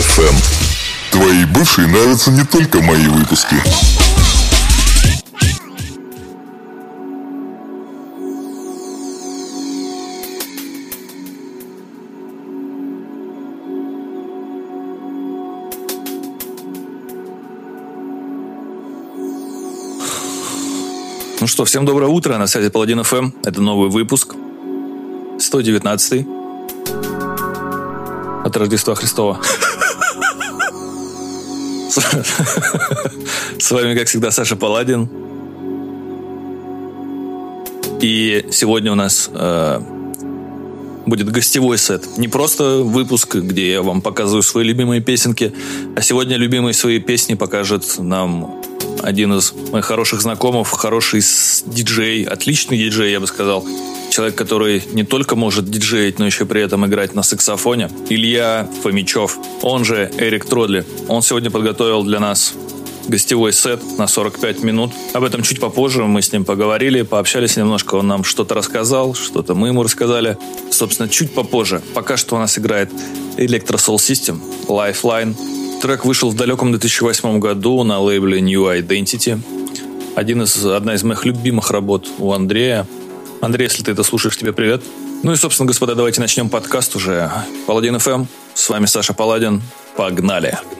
FM. Твои бывшие нравятся не только мои выпуски. Ну что, всем доброе утро, на связи Паладин ФМ. Это новый выпуск. 119 от Рождества Христова. С вами, как всегда, Саша Паладин. И сегодня у нас э, будет гостевой сет. Не просто выпуск, где я вам показываю свои любимые песенки, а сегодня любимые свои песни покажет нам один из моих хороших знакомых, хороший диджей, отличный диджей, я бы сказал. Человек, который не только может диджеить, но еще при этом играть на саксофоне. Илья Фомичев, он же Эрик Тродли. Он сегодня подготовил для нас гостевой сет на 45 минут. Об этом чуть попозже мы с ним поговорили, пообщались немножко, он нам что-то рассказал, что-то мы ему рассказали. Собственно, чуть попозже. Пока что у нас играет Electro Soul System, Lifeline, Трек вышел в далеком 2008 году на лейбле New Identity. Один из, одна из моих любимых работ у Андрея. Андрей, если ты это слушаешь, тебе привет. Ну и, собственно, господа, давайте начнем подкаст уже. Паладин FM. С вами Саша Паладин. Погнали. Погнали.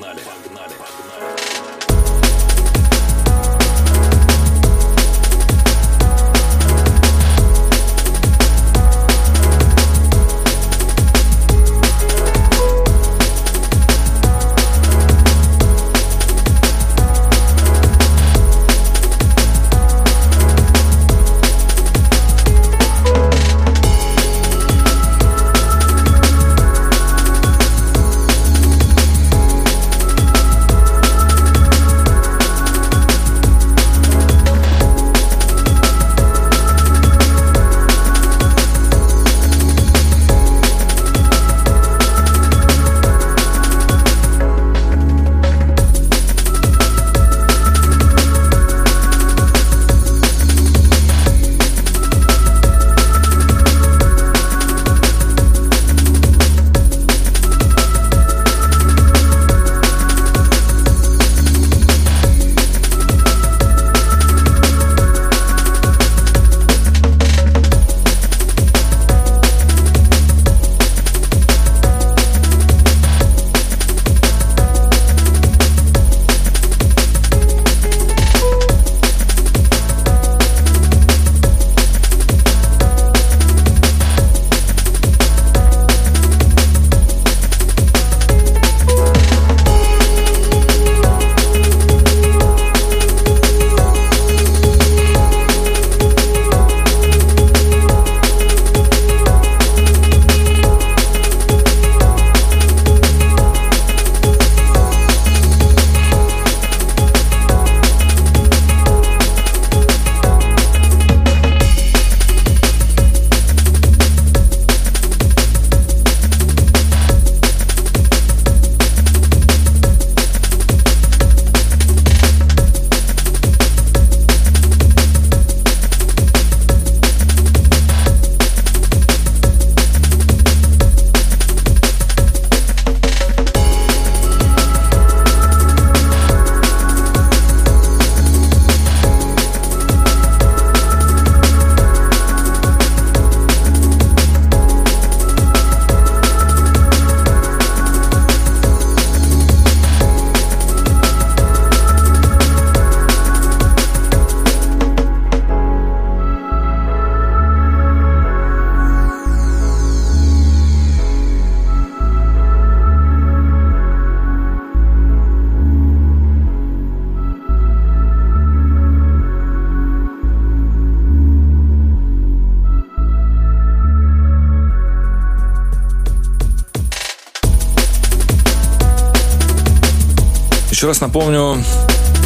Еще раз напомню,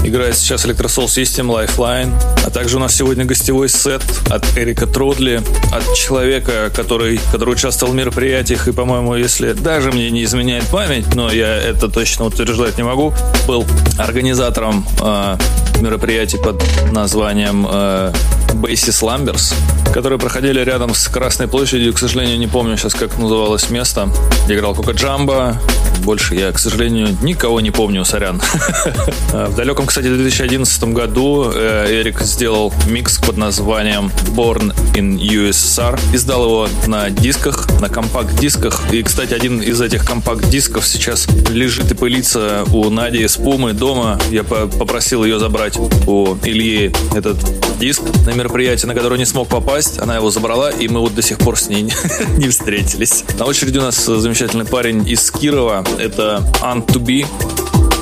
играет сейчас Electrosol System Lifeline, а также у нас сегодня гостевой сет от Эрика Тродли, от человека, который, который участвовал в мероприятиях и, по-моему, если даже мне не изменяет память, но я это точно утверждать не могу, был организатором э, мероприятий под названием э, Basis Lambers, которые проходили рядом с Красной площадью. К сожалению, не помню сейчас, как называлось место, где играл Кока Джамба. Больше я, к сожалению, никого не помню, сорян. В далеком, кстати, 2011 году э, Эрик сделал микс под названием Born in USSR. Издал его на дисках, на компакт-дисках. И, кстати, один из этих компакт-дисков сейчас лежит и пылится у Нади из Пумы дома. Я попросил ее забрать у Ильи этот диск на мероприятие, на которое не смог попасть. Она его забрала, и мы вот до сих пор с ней не встретились. На очереди у нас замечательный парень из Кирова. Это Ant to Be,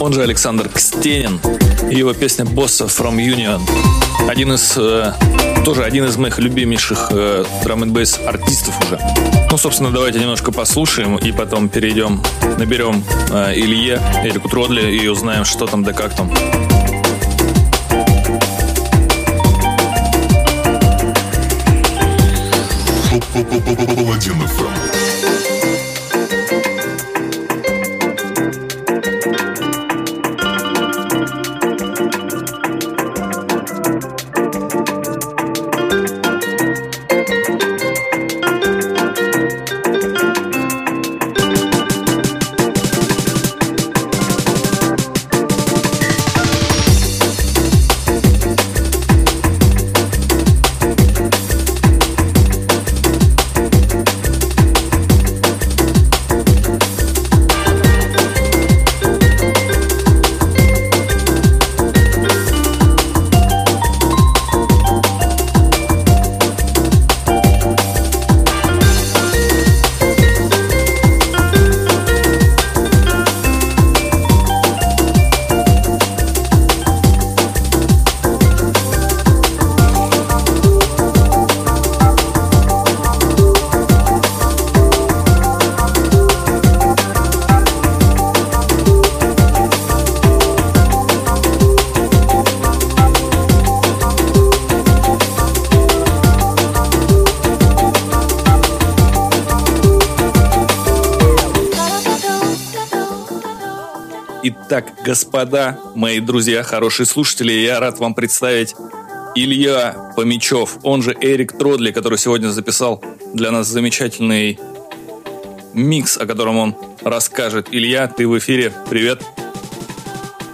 он же Александр Кстенин. Его песня «Босса from Union». Один из, э, тоже один из моих любимейших э, драм н артистов уже. Ну, собственно, давайте немножко послушаем и потом перейдем, наберем э, Илье, Эрику Тродли и узнаем, что там да как там. Паладин ФМ. Господа, мои друзья, хорошие слушатели, я рад вам представить Илья Помечев, он же Эрик Тродли, который сегодня записал для нас замечательный микс, о котором он расскажет. Илья, ты в эфире. Привет.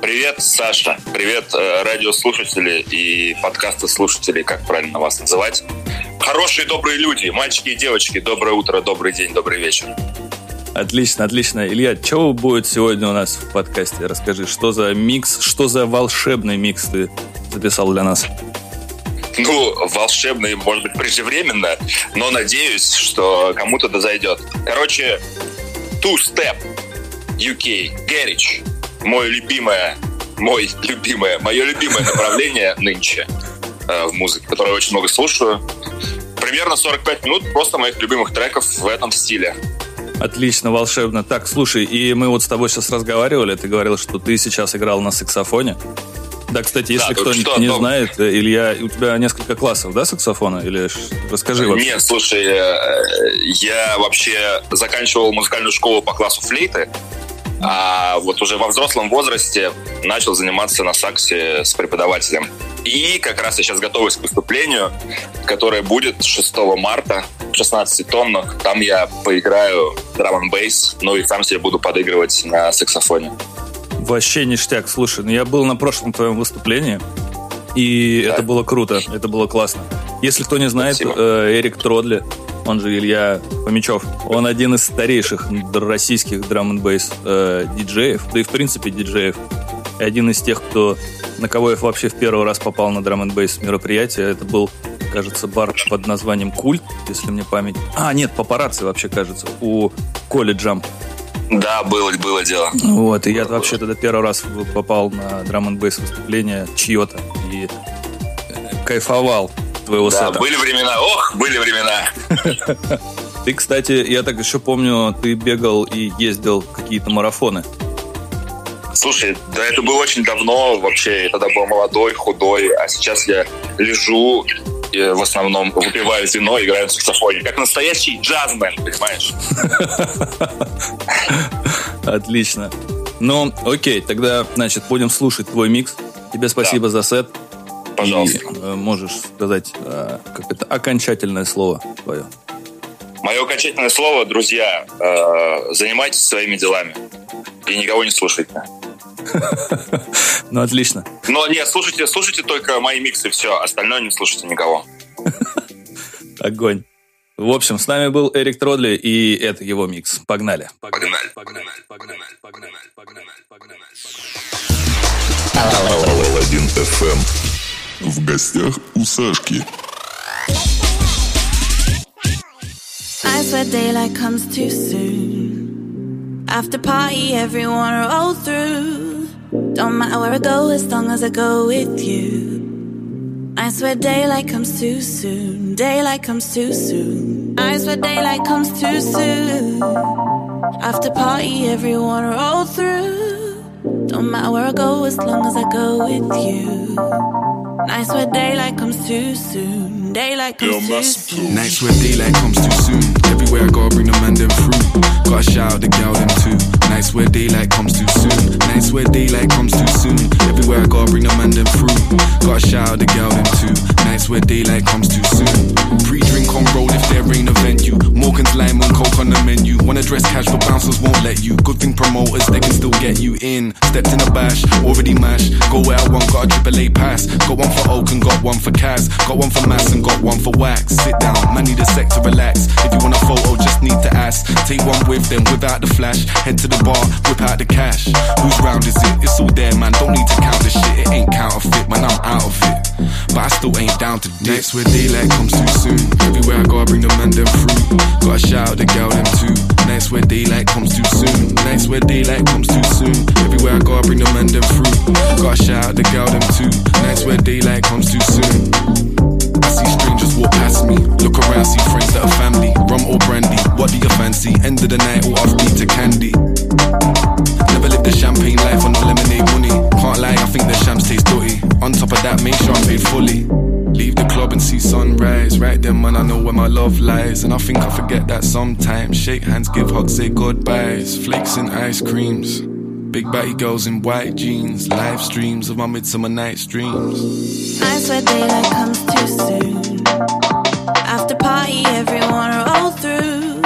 Привет, Саша. Привет, э, радиослушатели и подкасты слушатели, как правильно вас называть. Хорошие, добрые люди, мальчики и девочки, доброе утро, добрый день, добрый вечер. Отлично, отлично. Илья, что будет сегодня у нас в подкасте? Расскажи, что за микс, что за волшебный микс ты записал для нас? Ну, волшебный, может быть, преждевременно, но надеюсь, что кому-то да зайдет. Короче, Two Step UK Garage. Мое любимое, мой любимое, мое любимое направление нынче э, в музыке, которое я очень много слушаю. Примерно 45 минут просто моих любимых треков в этом стиле. Отлично, волшебно. Так, слушай, и мы вот с тобой сейчас разговаривали, ты говорил, что ты сейчас играл на саксофоне. Да, кстати, если да, кто-нибудь не но... знает, э, Илья, у тебя несколько классов, да, саксофона? Или расскажи вообще. Нет, слушай, э, я вообще заканчивал музыкальную школу по классу флейты, а вот уже во взрослом возрасте начал заниматься на саксе с преподавателем. И как раз я сейчас готовлюсь к выступлению, которое будет 6 марта в 16 тоннах. Там я поиграю драм н бейс, ну и сам себе буду подыгрывать на саксофоне. Вообще ништяк. Слушай, ну я был на прошлом твоем выступлении, и да. это было круто, это было классно. Если кто не знает, э, Эрик Тродли, он же Илья Помечев, он один из старейших российских драм н бейс э, диджеев, да и в принципе диджеев. И один из тех, кто на кого я вообще в первый раз попал на драм н бейс мероприятие, это был, кажется, бар под названием Культ, если мне память. А, нет, папарацци вообще, кажется, у Коли Джамп. Да, было, было дело. Вот, и я вообще тогда первый раз попал на драм н бейс выступление чье-то и э, кайфовал твоего да, сета. были времена, ох, были времена. Ты, кстати, я так еще помню, ты бегал и ездил какие-то марафоны. Слушай, да это было очень давно, вообще, я тогда был молодой, худой, а сейчас я лежу и в основном выпиваю вино, играю на саксофоне, как настоящий джазмен, понимаешь? Отлично. Ну, окей, тогда, значит, будем слушать твой микс. Тебе спасибо да. за сет. Пожалуйста. И э, можешь сказать, э, как это, окончательное слово твое. Мое окончательное слово, друзья, э, занимайтесь своими делами и никого не слушайте. Ну, отлично. Но нет, слушайте, слушайте только мои миксы, все, остальное не слушайте никого. Огонь. В общем, с нами был Эрик Тродли, и это его микс. Погнали. Погнали. Погнали. Погнали. Погнали. Погнали. Погнали. Алладин FM. В гостях у Сашки. I swear daylight comes too soon. After party, everyone roll through. Don't matter where I go as long as I go with you. I swear daylight comes too soon. Daylight comes too soon. I swear daylight comes too soon. After party, everyone roll through. Don't matter where I go as long as I go with you. I swear daylight comes too soon. Daylight comes too soon. Nights where daylight comes too soon. Everywhere I go, I bring the man them through. Gotta shout out the gal them too. Nights where daylight comes too soon. Nights where daylight comes too soon. Everywhere I go, I bring the man them through. Gotta shout out the gal them too. Nights where daylight comes too soon. Pre-drink on roll if there ain't a venue. Morgan's lime and coke on the menu. Wanna dress cash, but bouncers won't let you. Good thing promoters, they can still get you in. Stepped in a bash, already mash. Go where I want, got a triple A pass. Got one for Oak and got one for Kaz. Got one for Mass and got one for Wax. Sit down, man need a sec to relax. If you want a photo, just need to ask. Take one with them without the flash. Head to the bar, whip out the cash. Whose round is it? It's all there, man. Don't need to count the shit. It ain't counterfeit, man. I'm out of it. But I still ain't down to dip. Nights where daylight comes too soon. Everywhere I go, I bring the man them through. Gotta shout out the gal them too. Nights where daylight comes too soon. Nights where daylight comes too soon. Everywhere I go, I bring the man them through. Gotta shout out the gal them too. Nights where daylight comes too soon. I see strangers walk past me. Look around, see friends that are family. Rum or brandy, what do you fancy? End of the night, all off me to candy. Never lived the champagne life on the lemonade money. Can't lie, I think the shams taste dirty. On top of that, make sure I'm paid fully. Leave the club and see sunrise. Right then, man, I know where my love lies. And I think I forget that sometimes. Shake hands, give hugs, say goodbyes. Flakes and ice creams. Big batty girls in white jeans. Live streams of my midsummer night's dreams. I swear daylight comes too soon. After party, everyone roll through.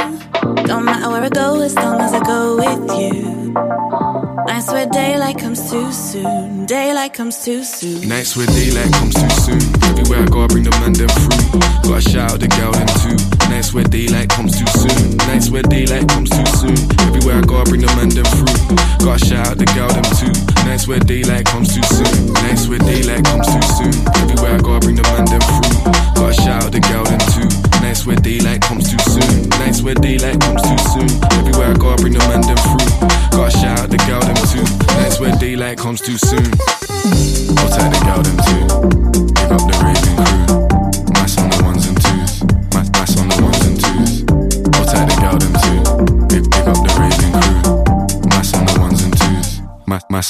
Don't matter where I go as long as I go with you. I swear daylight comes too soon. Daylight comes too soon. Nights where daylight comes too soon. Everywhere I go, I bring the man them through. Gotta shout out the gal them too. Nights where daylight comes too soon. Nights where daylight comes too soon. Everywhere I go, I bring the man them through. Gotta shout out the gal them too. Nights where daylight comes too soon. Nights where daylight comes too soon. Everywhere I go, I bring the man them through.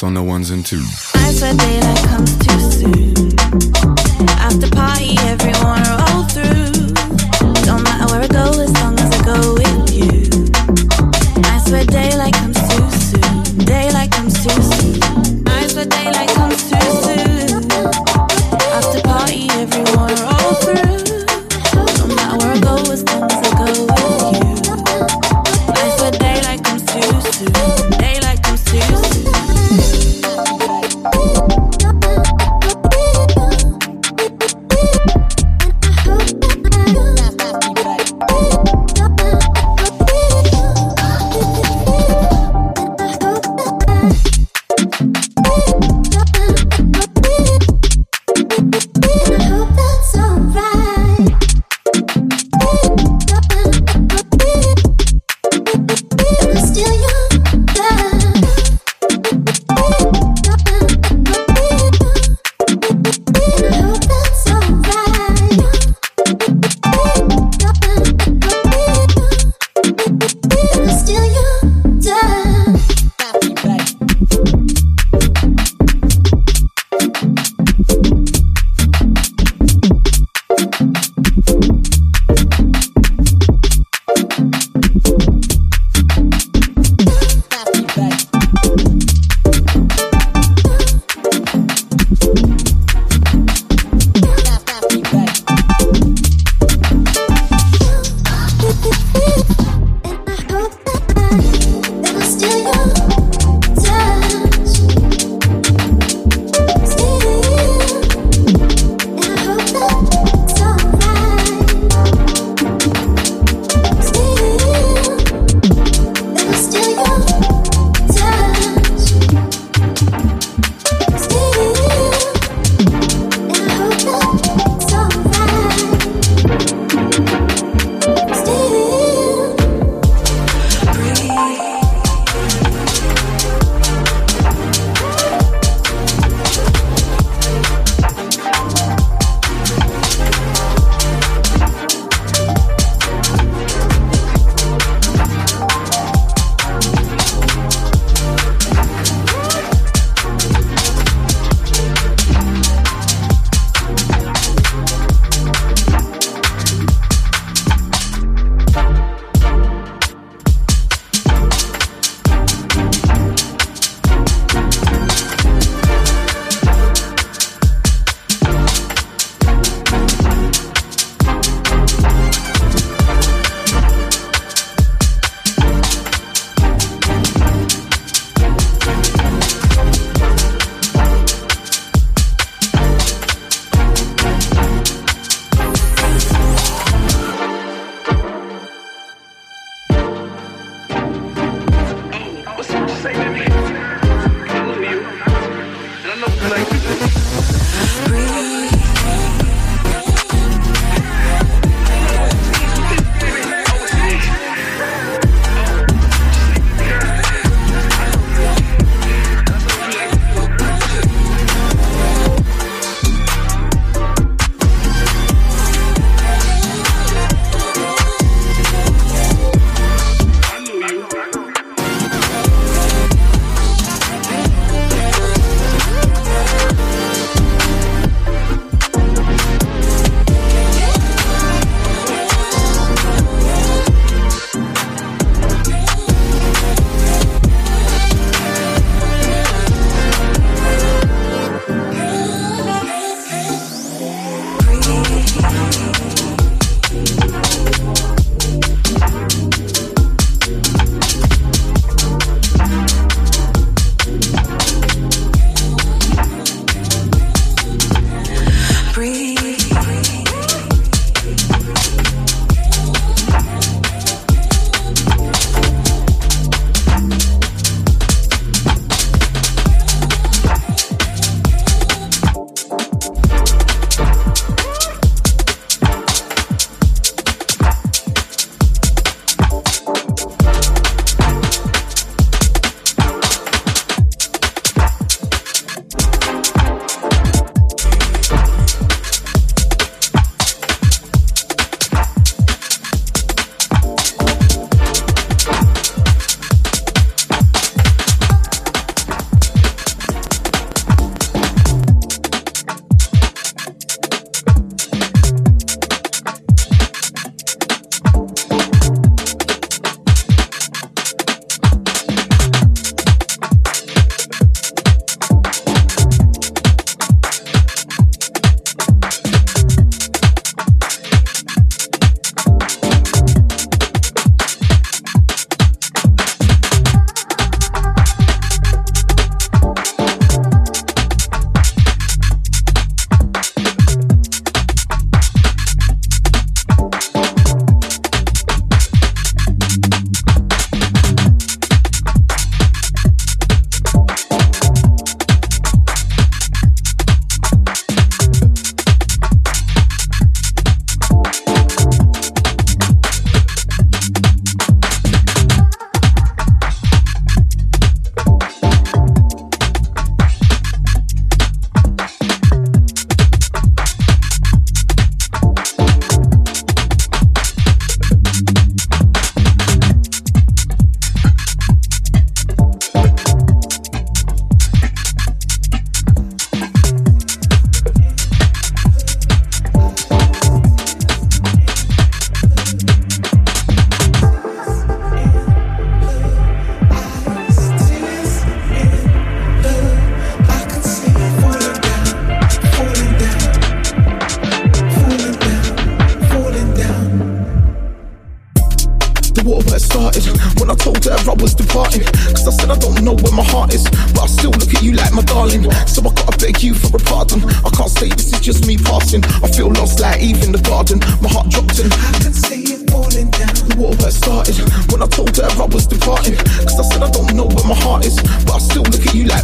On the ones and twos. I swear daylight comes too soon. After party, everyone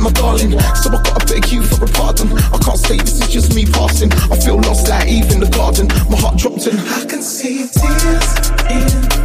my darling. So I gotta beg you for a pardon. I can't stay, this is just me passing. I feel lost at Eve in the garden. My heart dropped and I can see tears in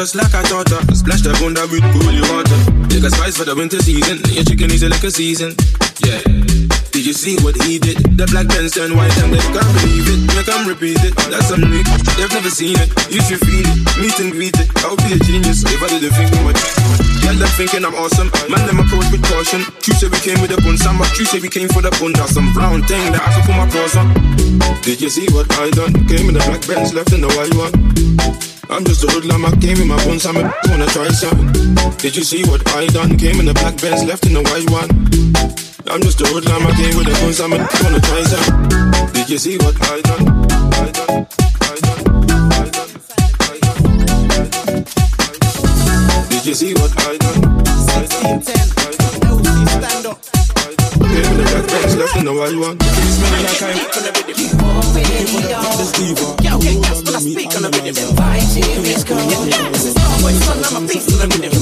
just like I thought her. Splash the bunda with holy water. Take a spice for the winter season. Your chicken is like a season. Yeah. Did you see what he did? The black pants turn white and they can't believe it. Make them repeat it. That's some new. They've never seen it. You should feel it. Meet and greet it. I'll be a genius if I didn't think much. Yeah, they're thinking I'm awesome. Man, them approach with caution. True say we came with a bun. True say we came for the bun. That's some brown thing that I can put my paws on. Did you see what I done? Came in the black Benz, left in the white one. I'm just a hoodlum, I came in my bones, I'm wanna try something. Did you see what I done? Came in the black Benz, left in the white one. I'm just a hoodlum, I came with the bones, I'm wanna try something. Did you see what I done? I done, I done, I done, I done, I done. Did you see what I done? I done, I done. stand up. Came in the black Benz, left in the white one. I'm this diva. Yo, okay, that's when I speak on the rhythm. Vibes here, let's go. This is Starboy son, I'm a beast on the rhythm.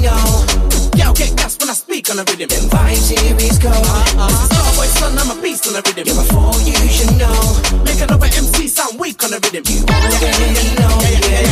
Know. Yo, get gas when I speak on the rhythm. Them vibes here is cold. Uh-huh. Starboy son, I'm a beast on the rhythm. Yeah, before you should know. Make another MC sound weak on the rhythm. You already know. Yeah, yeah, yeah.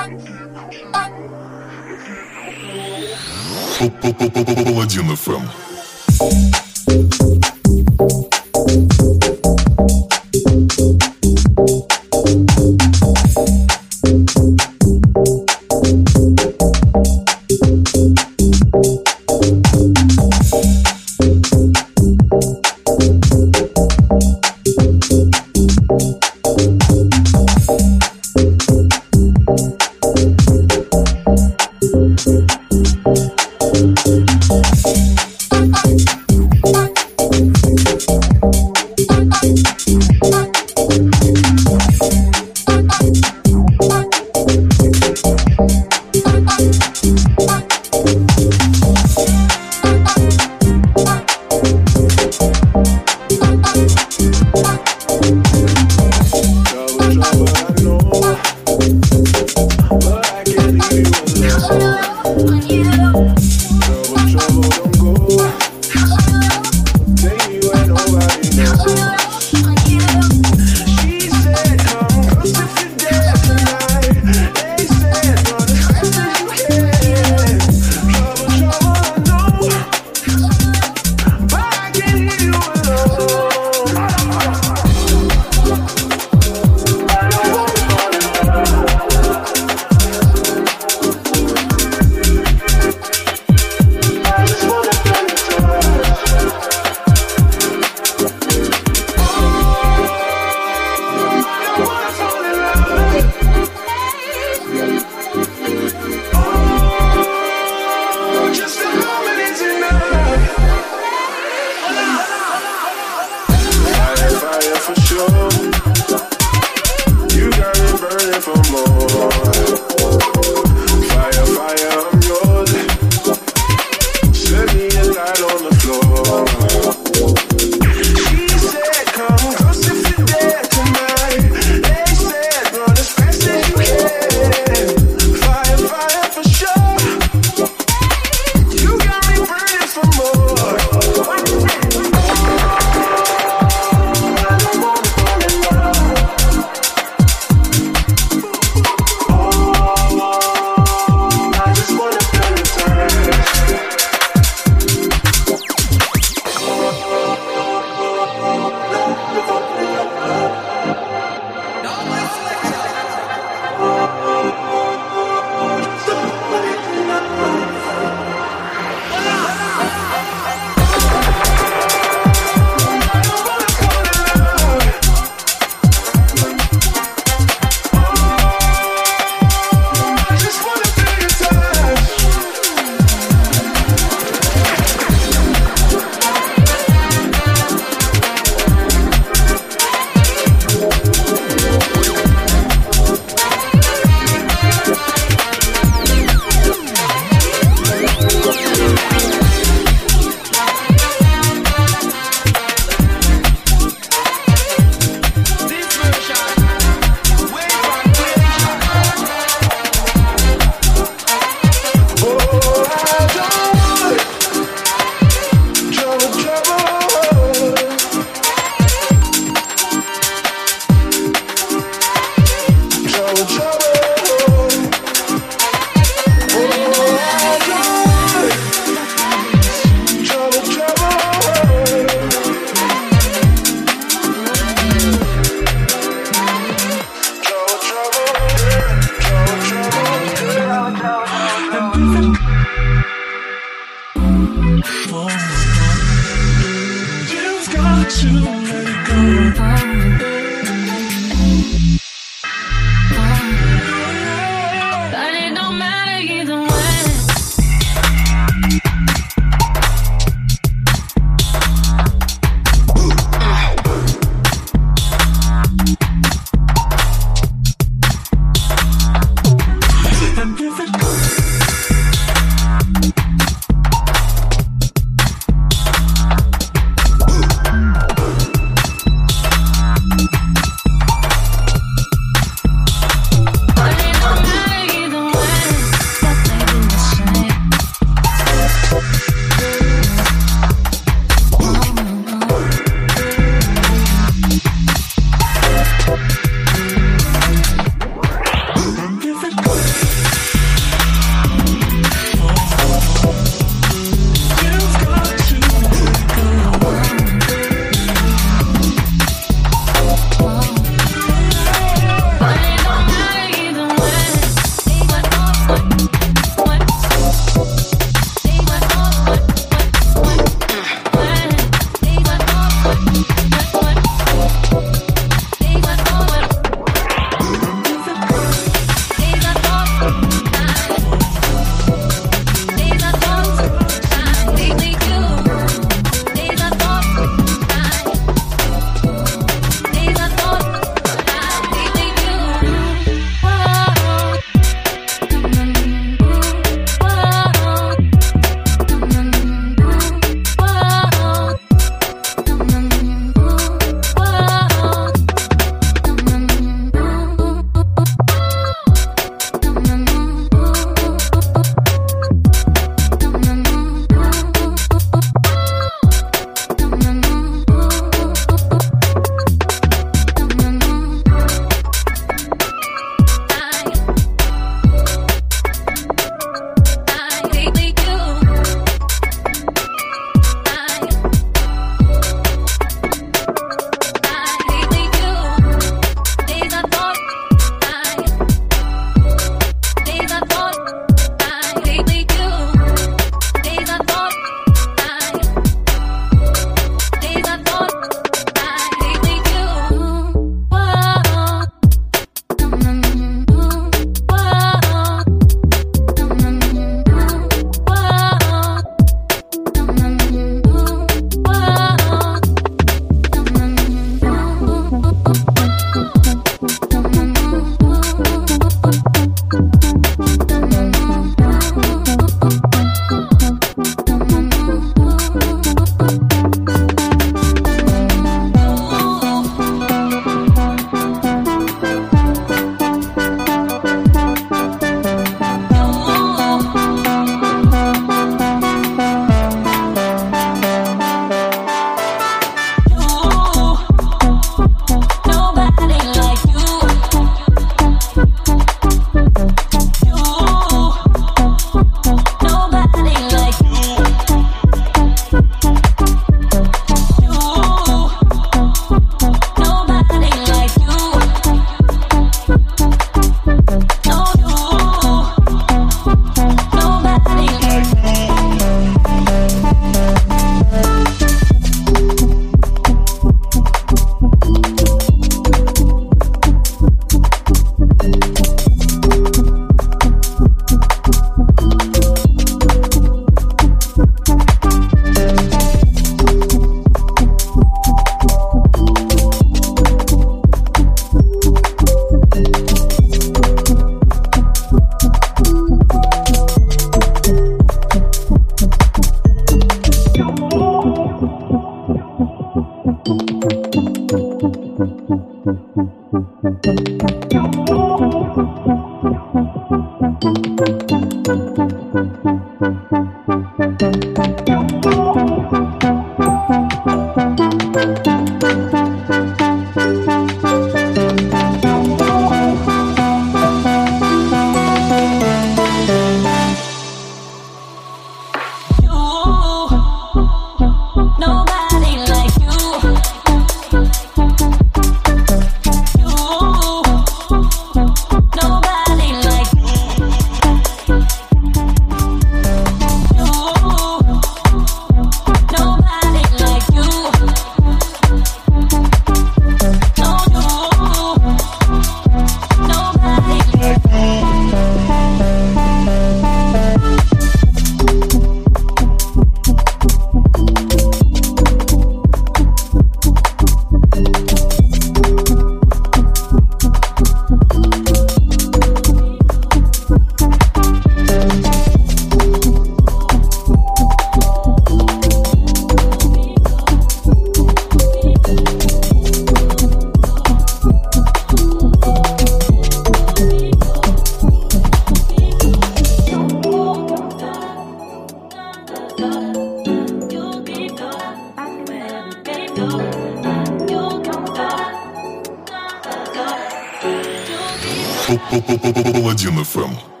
Паладин ФМ.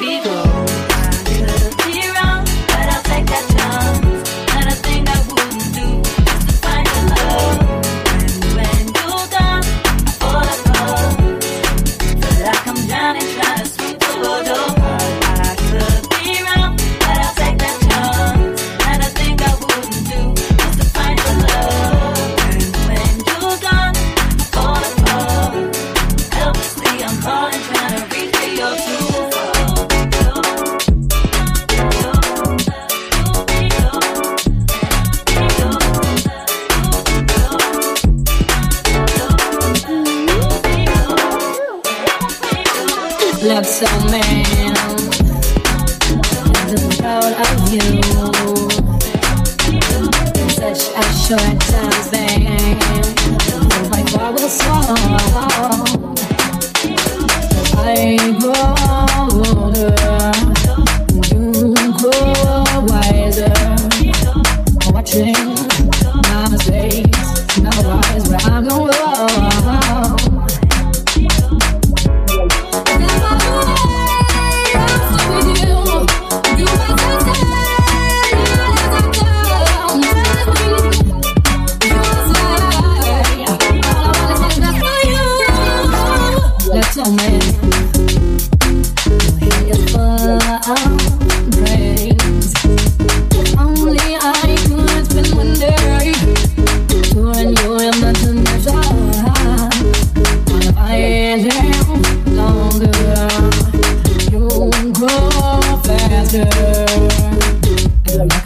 be gone.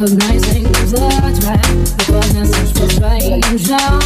recognize and love, right? Because I'm such a chão.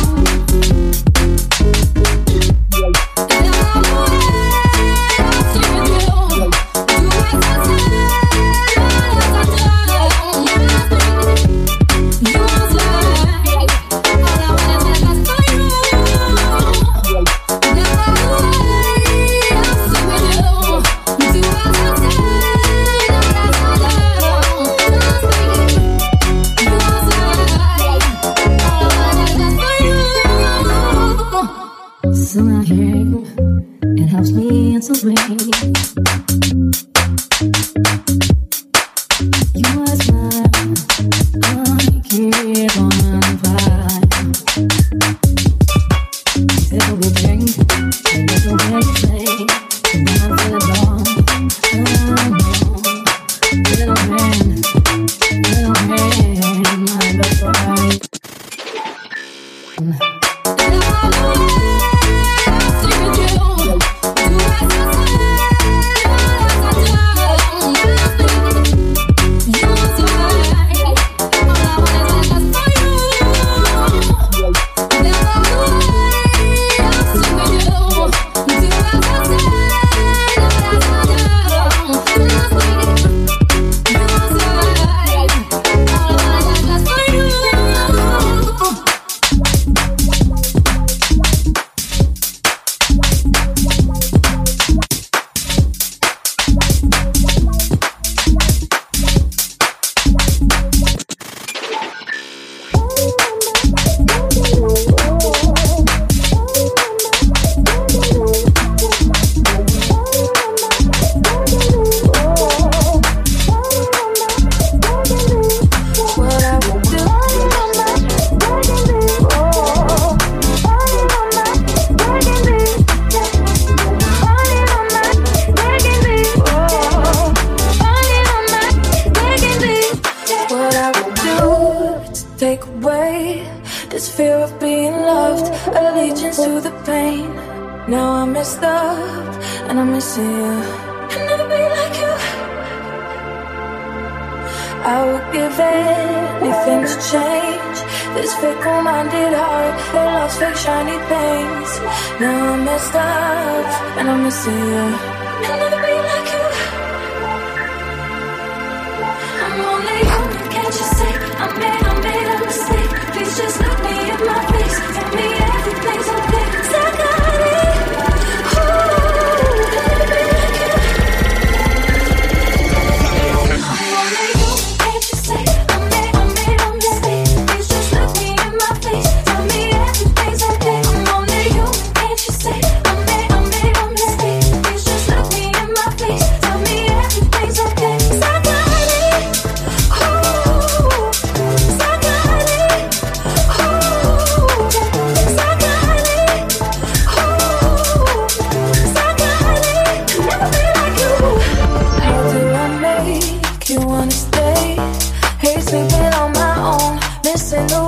see you.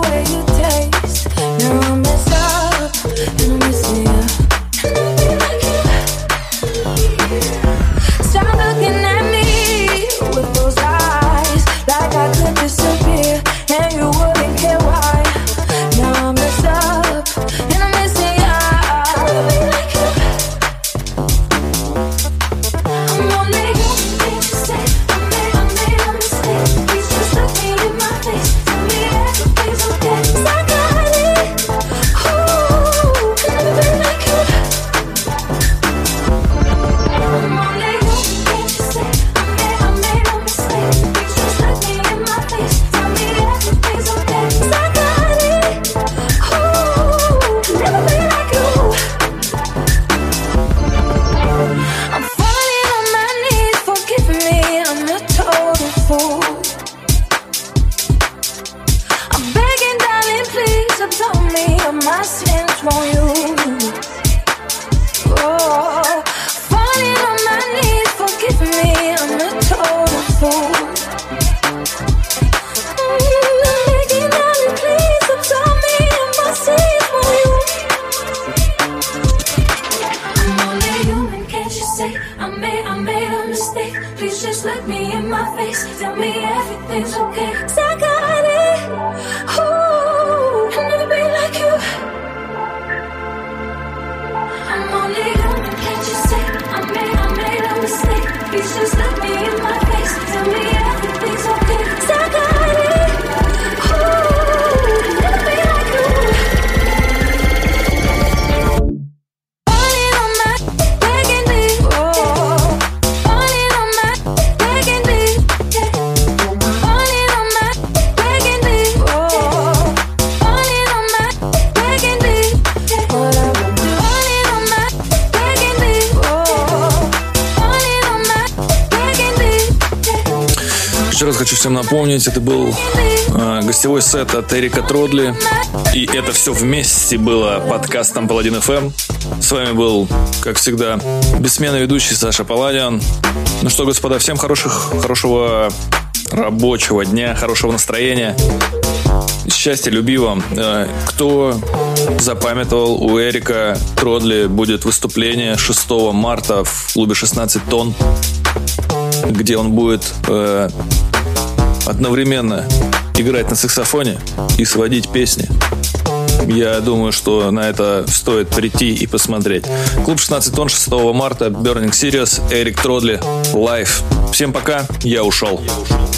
way you taste. Now I'm всем напомнить, это был э, гостевой сет от Эрика Тродли. И это все вместе было подкастом Паладин FM. С вами был, как всегда, бессменный ведущий Саша Паладиан. Ну что, господа, всем хороших, хорошего рабочего дня, хорошего настроения. Счастья, люби вам. Э, Кто запамятовал, у Эрика Тродли будет выступление 6 марта в клубе 16 тонн, где он будет э, одновременно играть на саксофоне и сводить песни. Я думаю, что на это стоит прийти и посмотреть. Клуб 16 тонн 6 марта, Burning Sirius, Эрик Тродли, live. Всем пока, я ушел. Falling